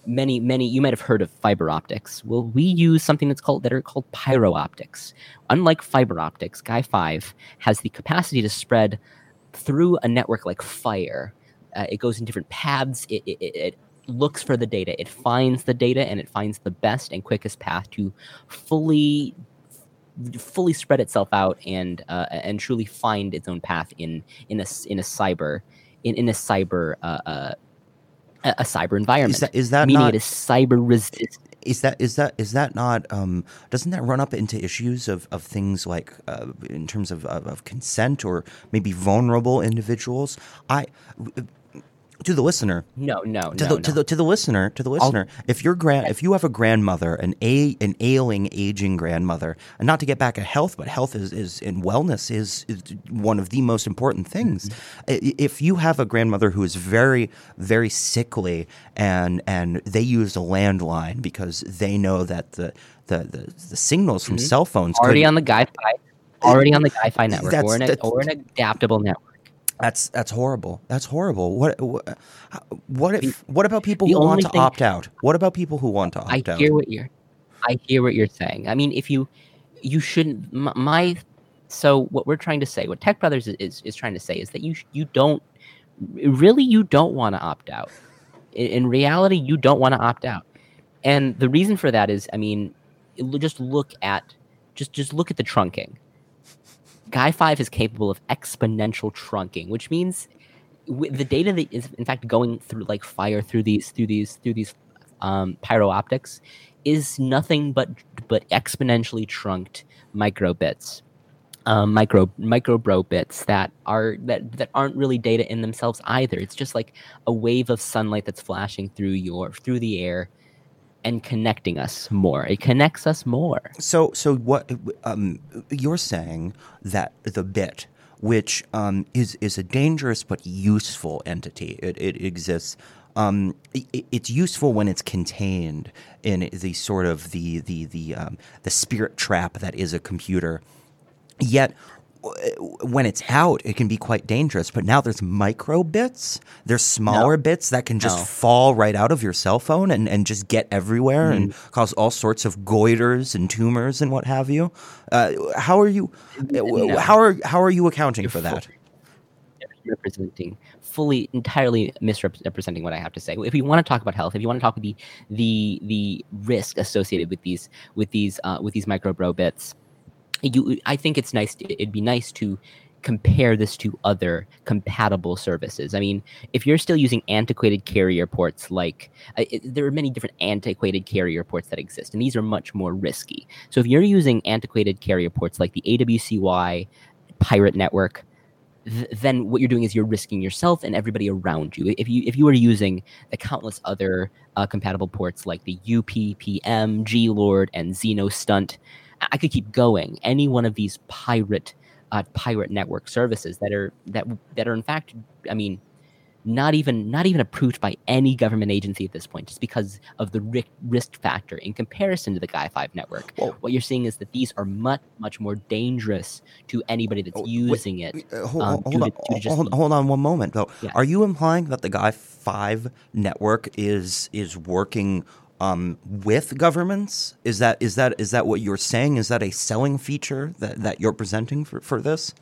many many you might have heard of fiber optics. Well, we use something that's called that are called pyro optics. Unlike fiber optics, Guy Five has the capacity to spread through a network like fire. Uh, it goes in different paths. It, it, it- looks for the data. It finds the data, and it finds the best and quickest path to fully fully spread itself out and uh, and truly find its own path in in a in a cyber in, in a cyber uh, uh, a cyber environment.
Is that is that
meaning
not
it is cyber resistant.
is that is that is that not um doesn't that run up into issues of, of things like uh, in terms of, of of consent or maybe vulnerable individuals i to the listener.
No, no,
to
no,
the to the to the listener to the listener. If your grand if you have a grandmother an a an ailing aging grandmother and not to get back at health but health is is in wellness is, is one of the most important things. Mm-hmm. I- if you have a grandmother who is very very sickly and and they use a landline because they know that the the the, the signals from mm-hmm. cell phones
already on the Guy-Fi, already on the Guy-Fi network, or an or an adaptable network.
That's that's horrible. That's horrible. What what, what if what about people
the
who want to opt out? What about people who want to
I
opt out?
hear what you're, I hear what you're saying. I mean, if you, you shouldn't. m- My, so what we're trying to say, what Tech Brothers is is, is trying to say is that you you don't, really you don't want to opt out. In, in reality, you don't want to opt out, and the reason for that is, I mean, just look at, just just look at the trunking. Guy Five is capable of exponential trunking, which means the data that is in fact going through like fire through these through these through these um, pyro optics is nothing but but exponentially trunked microbits um, micro micro bro bits that are that that aren't really data in themselves either. It's just like a wave of sunlight that's flashing through your through the air and connecting us more it connects us more
So, so what um, you're saying that the bit, which um, is is a dangerous but useful entity, it, it exists. Um, i it's useful when it's contained in the sort of the the the um, the spirit trap that is a computer. Yet, when it's out, it can be quite dangerous. But now there's micro bits. There's smaller bits that can just
No.
fall right out of your cell phone and, and just get everywhere and cause all sorts of goiters and tumors and what have you. Uh, how are you? uh,
No.
How are how are you accounting for that?
misrepresenting, fully, entirely misrepresenting what I have to say. If you want to talk about health, if you want to talk about the the the risk associated with these with these uh, with these micro bro bits, you I think it's nice. To, it'd be nice to compare this to other compatible services. I mean, if you're still using antiquated carrier ports, like uh, it, there are many different antiquated carrier ports that exist, and these are much more risky. So if you're using antiquated carrier ports like the AWCY pirate network, th- then what you're doing is you're risking yourself and everybody around you. If you if you were using the countless other uh, compatible ports like the UPPM, Glord, and Xeno Stunt, I could keep going. Any one of these pirate uh, pirate network services that are that that are in fact, I mean, not even not even approved by any government agency at this point, just because of the risk, risk factor in comparison to the Guy Five network. Whoa. What you're seeing is that these are much much more dangerous to anybody that's oh, using wait, it.
Uh, hold, um, hold, on, hold, hold, on one moment though. Yeah. Are you implying that the Guy Five network is is working um, with governments? Is that is that is that what you're saying? Is that a selling feature that, that you're presenting for, for this?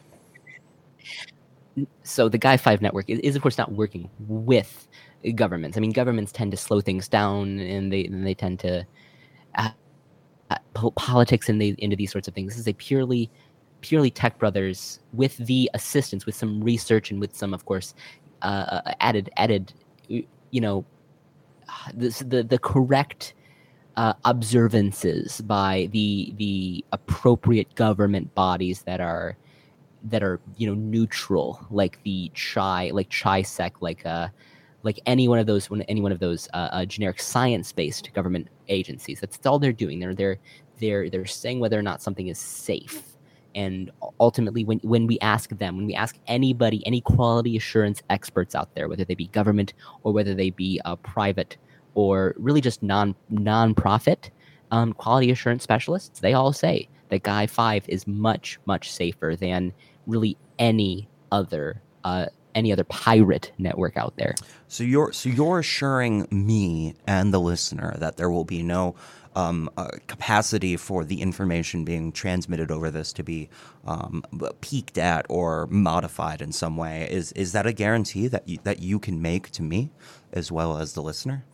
So the Guy Five network is, is of course not working with governments. I mean, governments tend to slow things down, and they and they tend to uh, politics into these sorts of things. This is a purely purely tech brothers with the assistance, with some research, and with some, of course, uh added added you know this, the the correct uh, observances by the the appropriate government bodies that are that are you know neutral, like the chai, like ChISEC, like uh, like any one of those any one of those uh, uh, generic science based government agencies. That's all they're doing. They're they're they're they're saying whether or not something is safe. And ultimately, when, when we ask them, when we ask anybody, any quality assurance experts out there, whether they be government or whether they be uh, private or really just non non-profit um, quality assurance specialists, they all say that Guy Five is much much safer than really any other uh, any other pirate network out there.
So you're so you're assuring me and the listener that there will be no um, uh, capacity for the information being transmitted over this to be um, peaked at or modified in some way. Is is that a guarantee that you, that you can make to me as well as the listener?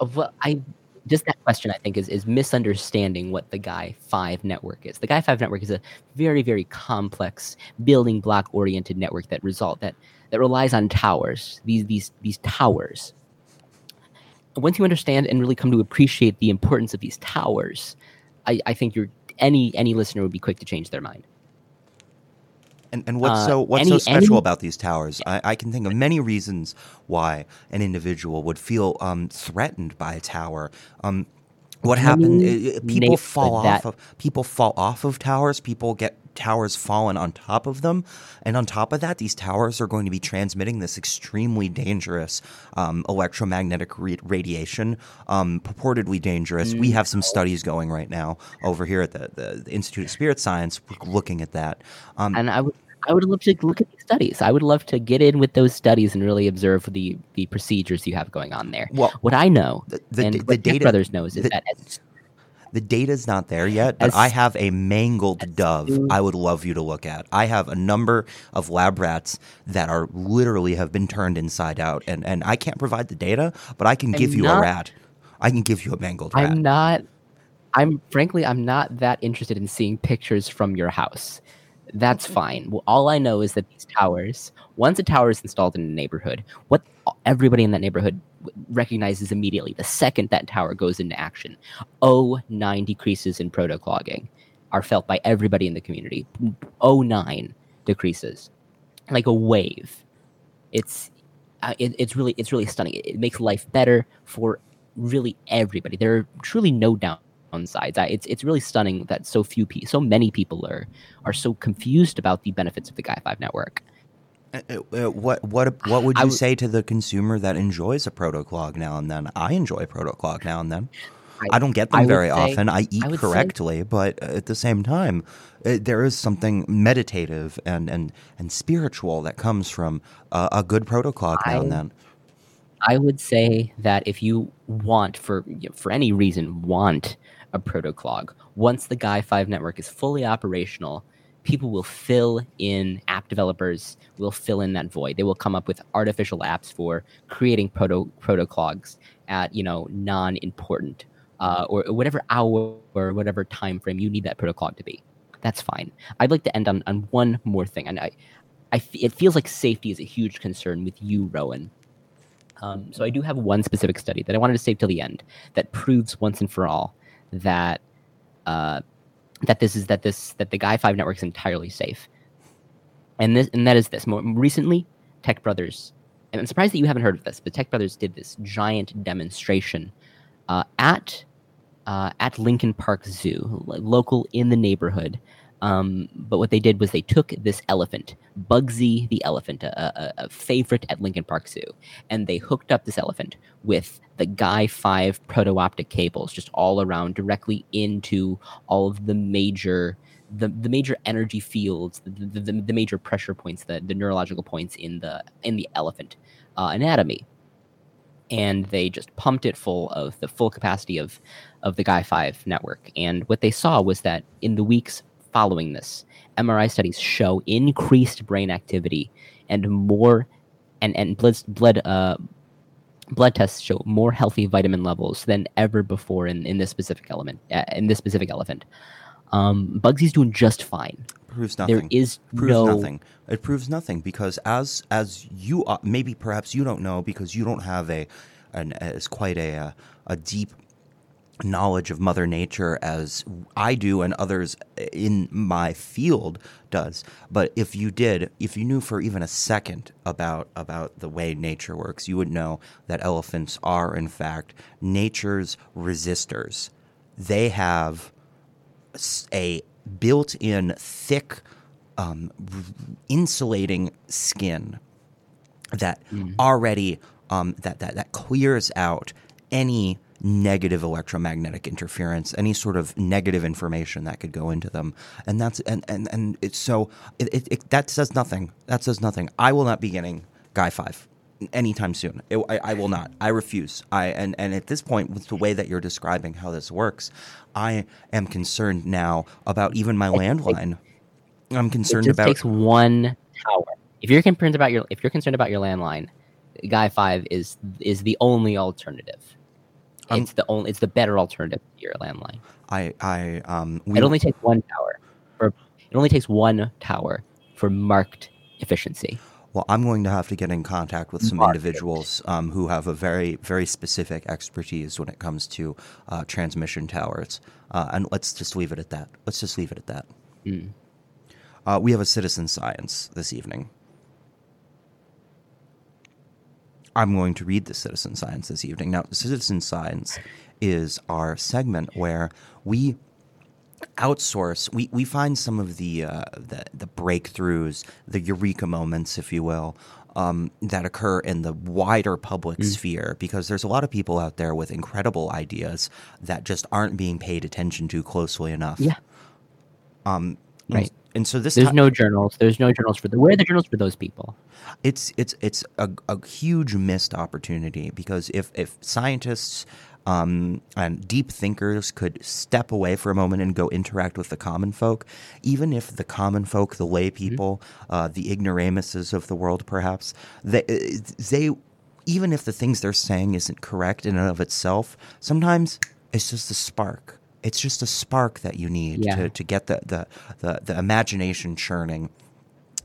of what I just that question I think is is misunderstanding what the Guy Five network is. The Guy Five network is a very very complex building block oriented network that result that that relies on towers. These these these towers. Once you understand and really come to appreciate the importance of these towers, I, I think you're any any listener would be quick to change their mind.
And, and what's uh, so what's any, so special any, about these towers? I, I, can think of many reasons why an individual would feel um, threatened by a tower. Um, what happened? People fall off. Of, people fall off of towers. People get towers fallen on top of them, and on top of that, these towers are going to be transmitting this extremely dangerous um, electromagnetic re- radiation, um, purportedly dangerous. Mm. We have some studies going right now over here at the, the, the Institute of Spirit Science, looking at that.
Um, and I would I would love to look at these studies. I would love to get in with those studies and really observe the the procedures you have going on there. Well, what I know the, the, and the what data, Brothers knows is the, that as,
the data's not there yet, but as, I have a mangled dove I would love you to look at. I have a number of lab rats that are literally have been turned inside out, and, and I can't provide the data, but I can I'm give you not, a rat. I can give you a mangled rat.
I'm not. I'm frankly, I'm not that interested in seeing pictures from your house. That's fine. Well, all I know is that these towers, once a tower is installed in a neighborhood, what everybody in that neighborhood recognizes immediately the second that tower goes into action, oh nine decreases in protoclogging are felt by everybody in the community. Oh nine decreases, like a wave. It's uh, it, it's really it's really stunning. It, it makes life better for really everybody. There are truly no doubt sides. I, it's it's really stunning that so few people, so many people are are so confused about the benefits of the Guy Five network.
Uh, uh, uh what what what would you w- say to the consumer that enjoys a protoclog now and then? I enjoy protoclog now and then. I, I don't get them very say, often. I eat I correctly, say, but at the same time, uh, there is something meditative and and and spiritual that comes from a good protoclog now and then.
I would say that if you want, for for any reason, want a protoclog. Once the Guy 5 network is fully operational, people will fill in app developers will fill in that void. They will come up with artificial apps for creating proto protoclogs at you know non-important uh, or whatever hour or whatever time frame you need that protoclog to be. That's fine. I'd like to end on, on one more thing, and I, I it feels like safety is a huge concern with you, Rowan. Um, so I do have one specific study that I wanted to save till the end that proves once and for all that uh, that this is that this that the Guy Five network is entirely safe. And this and that is this. More recently, Tech Brothers. And I'm surprised that you haven't heard of this, but Tech Brothers did this giant demonstration uh, at uh, at Lincoln Park Zoo, local in the neighborhood, um, but what they did was they took this elephant, Bugsy the elephant, a, a, a, favorite at Lincoln Park Zoo, and they hooked up this elephant with the Guy 5 proto optic cables just all around directly into all of the major. The, the major energy fields, the, the, the, major pressure points, the, the neurological points in the in the elephant uh, anatomy, and they just pumped it full of the full capacity of of the Guy 5 network. And what they saw was that in the weeks following this. MRI studies show increased brain activity and more, and and blood blood uh, blood tests show more healthy vitamin levels than ever before in, in this specific element uh, in this specific elephant. Um, Bugsy's doing just fine.
Proves nothing.
There is
proves
no
nothing. It proves nothing because as as you uh, maybe perhaps you don't know because you don't have a an as quite a a, a deep knowledge of mother nature as I do and others in my field does but if you did if you knew for even a second about about the way nature works you would know that elephants are in fact nature's resistors they have a built-in thick um, insulating skin that mm. already um, that, that that clears out any negative electromagnetic interference, any sort of negative information that could go into them, and that's and and and it's so it, it, it that says nothing. That says nothing. I will not be getting Guy Five anytime soon. It, I, I, will not. I refuse. I and and at this point, with the way that you're describing how this works, I am concerned now about even my landline. I'm concerned
it just
about.
takes one tower. If you're concerned about your if you're concerned about your landline, Guy Five is is the only alternative. It's the only it's the better alternative to your landline.
I I um
it only takes one tower for it only takes one tower for marked efficiency.
Well, I'm going to have to get in contact with some individuals um, who have a very, very specific expertise when it comes to uh, transmission towers. Uh, and let's just leave it at that. Let's just leave it at that. Mm. Uh, we have a citizen science this evening. I'm going to read the citizen science this evening. Now, citizen science is our segment where we outsource we, we find some of the, uh, the the breakthroughs the eureka moments if you will um, that occur in the wider public mm. sphere because there's a lot of people out there with incredible ideas that just aren't being paid attention to closely enough
yeah
um,
right
and so this
there's no journals there's no journals for the where are the journals for those people
it's it's it's a, a huge missed opportunity because if if scientists um, and deep thinkers could step away for a moment and go interact with the common folk, even if the common folk, the lay mm-hmm. people, mm-hmm. uh, the ignoramuses of the world, perhaps they they even if the things they're saying isn't correct in and of itself, sometimes it's just a spark it's just a spark that you need yeah. to, to get the, the, the, the imagination churning.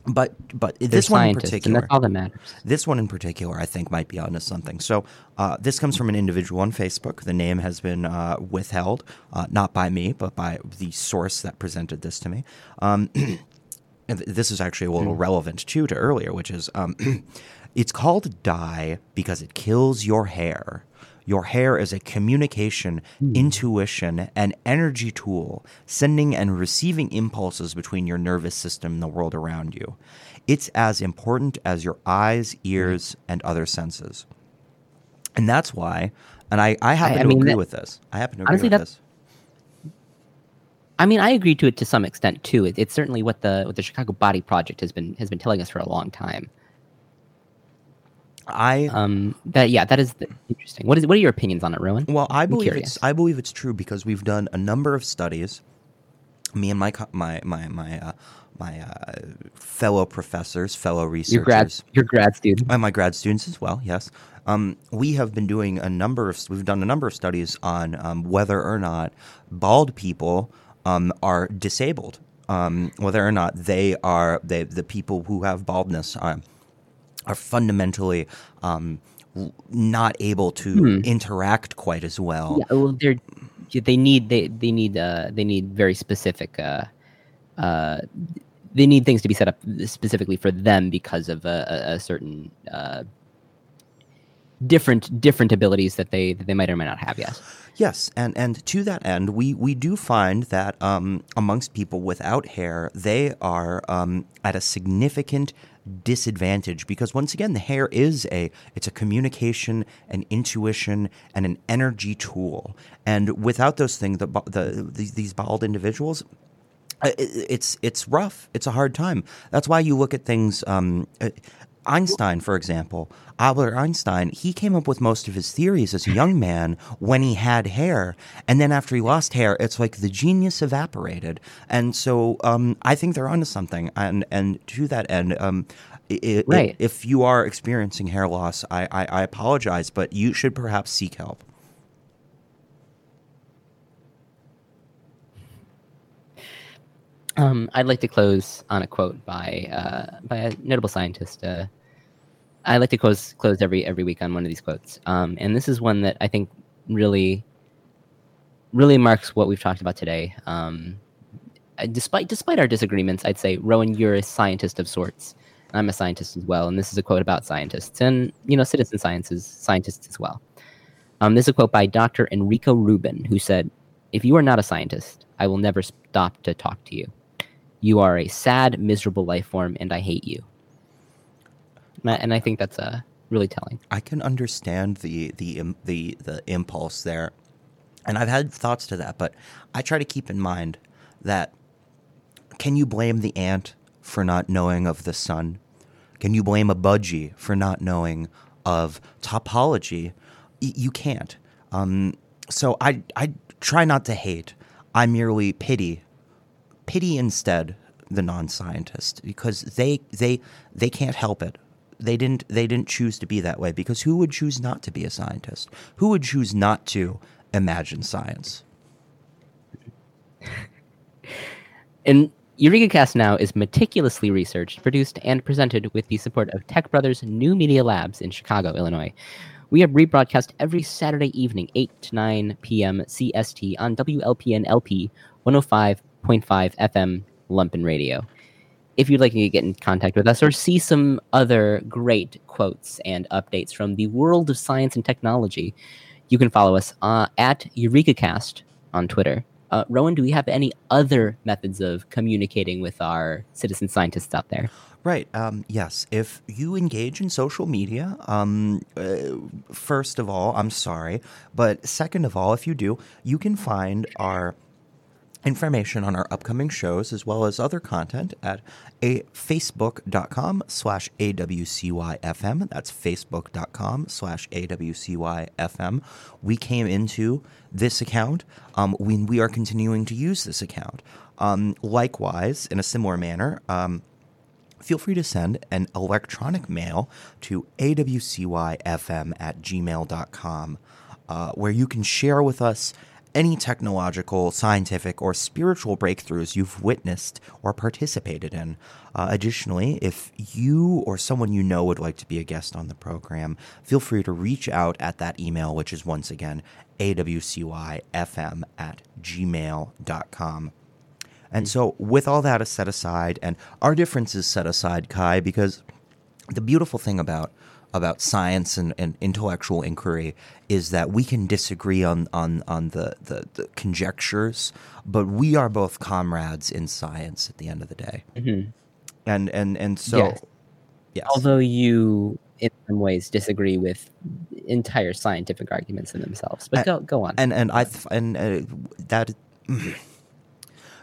But but They're this one in particular,
all that matters.
This one in particular, I think, might be onto something. So uh, this comes from an individual on Facebook. The name has been uh, withheld, uh, not by me, but by the source that presented this to me. Um, <clears throat> this is actually a little mm. relevant too to earlier, which is um, <clears throat> it's called dye because it kills your hair. Your hair is a communication, mm. intuition, and energy tool, sending and receiving impulses between your nervous system and the world around you. It's as important as your eyes, ears, and other senses. And that's why, and I, I happen I, I to mean, agree that, with this. I happen to agree honestly, with this.
I mean, I agree to it to some extent too. It, it's certainly what the what the Chicago Body Project has been has been telling us for a long time.
I
um that yeah that is interesting. What is what are your opinions on it, Rowan?
Well, I believe it's I believe it's true because we've done a number of studies me and my my my my uh, my uh, fellow professors, fellow researchers,
Your grad, your grad student.
and my grad students as well. Yes, um, we have been doing a number of we've done a number of studies on um, whether or not bald people um, are disabled, um, whether or not they are they the people who have baldness are, are fundamentally um, not able to interact quite as well.
Yeah, well, they're they need they they need uh they need very specific uh uh they need things to be set up specifically for them because of a, a, a certain uh different different abilities that they that they might or might not have. Yes.
Yes, and, and to that end, we, we do find that um, amongst people without hair, they are um, at a significant disadvantage because once again, the hair is a it's a communication, an intuition, and an energy tool. And without those things, the, ba- the these, bald individuals, uh, it's it's rough. It's a hard time. That's why you look at things. Um, Einstein, for example, Albert Einstein, he came up with most of his theories as a young man when he had hair, and then after he lost hair, it's like the genius evaporated. And so, um, I think they're onto something. And and to that end, um, i- i-
Right.
if you are experiencing hair loss, I, I, I apologize, but you should perhaps seek help.
Um, I'd like to close on a quote by uh, by a notable scientist. Uh, I like to close close every every week on one of these quotes, um, and this is one that I think really really marks what we've talked about today. Um, despite despite our disagreements, I'd say Rowan, you're a scientist of sorts. I'm a scientist as well, and this is a quote about scientists and you know citizen sciences scientists as well. Um, this is a quote by Dr. Enrico Rubin, who said, "If you are not a scientist, I will never stop to talk to you. You are a sad, miserable life form, and I hate you." And I- And I think that's uh, really telling.
I can understand the the the the impulse there, and I've had thoughts to that. But I try to keep in mind that can you blame the ant for not knowing of the sun? Can you blame a budgie for not knowing of topology? Y- you can't. Um, so I I try not to hate. I merely pity pity instead the non-scientist because they they they can't help it they didn't they didn't choose to be that way because who would choose not to be a scientist who would choose not to imagine science <laughs>
And Eureka Cast Now is meticulously researched, produced, and presented with the support of Tech Brothers New Media Labs in Chicago, Illinois. We are rebroadcast every Saturday evening, 8 to 9 p.m. CST on WLPN LP 105.5 FM Lumpen Radio. If you'd like to get in contact with us or see some other great quotes and updates from the world of science and technology, you can follow us uh, at EurekaCast on Twitter. Uh, Rowan, do we have any other methods of communicating with our citizen scientists out there?
right um, yes if you engage in social media um, uh, first of all i'm sorry but second of all if you do you can find our information on our upcoming shows as well as other content at a facebook.com slash awcyfm that's facebook.com slash awcyfm we came into this account um, when we are continuing to use this account. Um, likewise in a similar manner um, feel free to send an electronic mail to awcyfm at gmail.com uh, where you can share with us any technological, scientific, or spiritual breakthroughs you've witnessed or participated in. Uh, additionally, if you or someone you know would like to be a guest on the program, feel free to reach out at that email, which is once again awcyfm at gmail.com. And so, with all that set aside, and our differences set aside, Kai, because the beautiful thing about about science and, and intellectual inquiry is that we can disagree on on, on the, the, the conjectures, but we are both comrades in science at the end of the day. And and and so,
Yes.
yes,
Although you, in some ways, disagree with entire scientific arguments in themselves. But go, go on.
and and I th- and uh, that.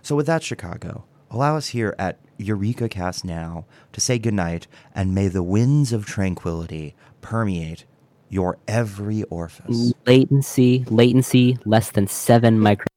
So with that, Chicago, allow us here at Eureka Cast now to say goodnight, and may the winds of tranquility permeate your every orifice.
latency, latency less than seven micro.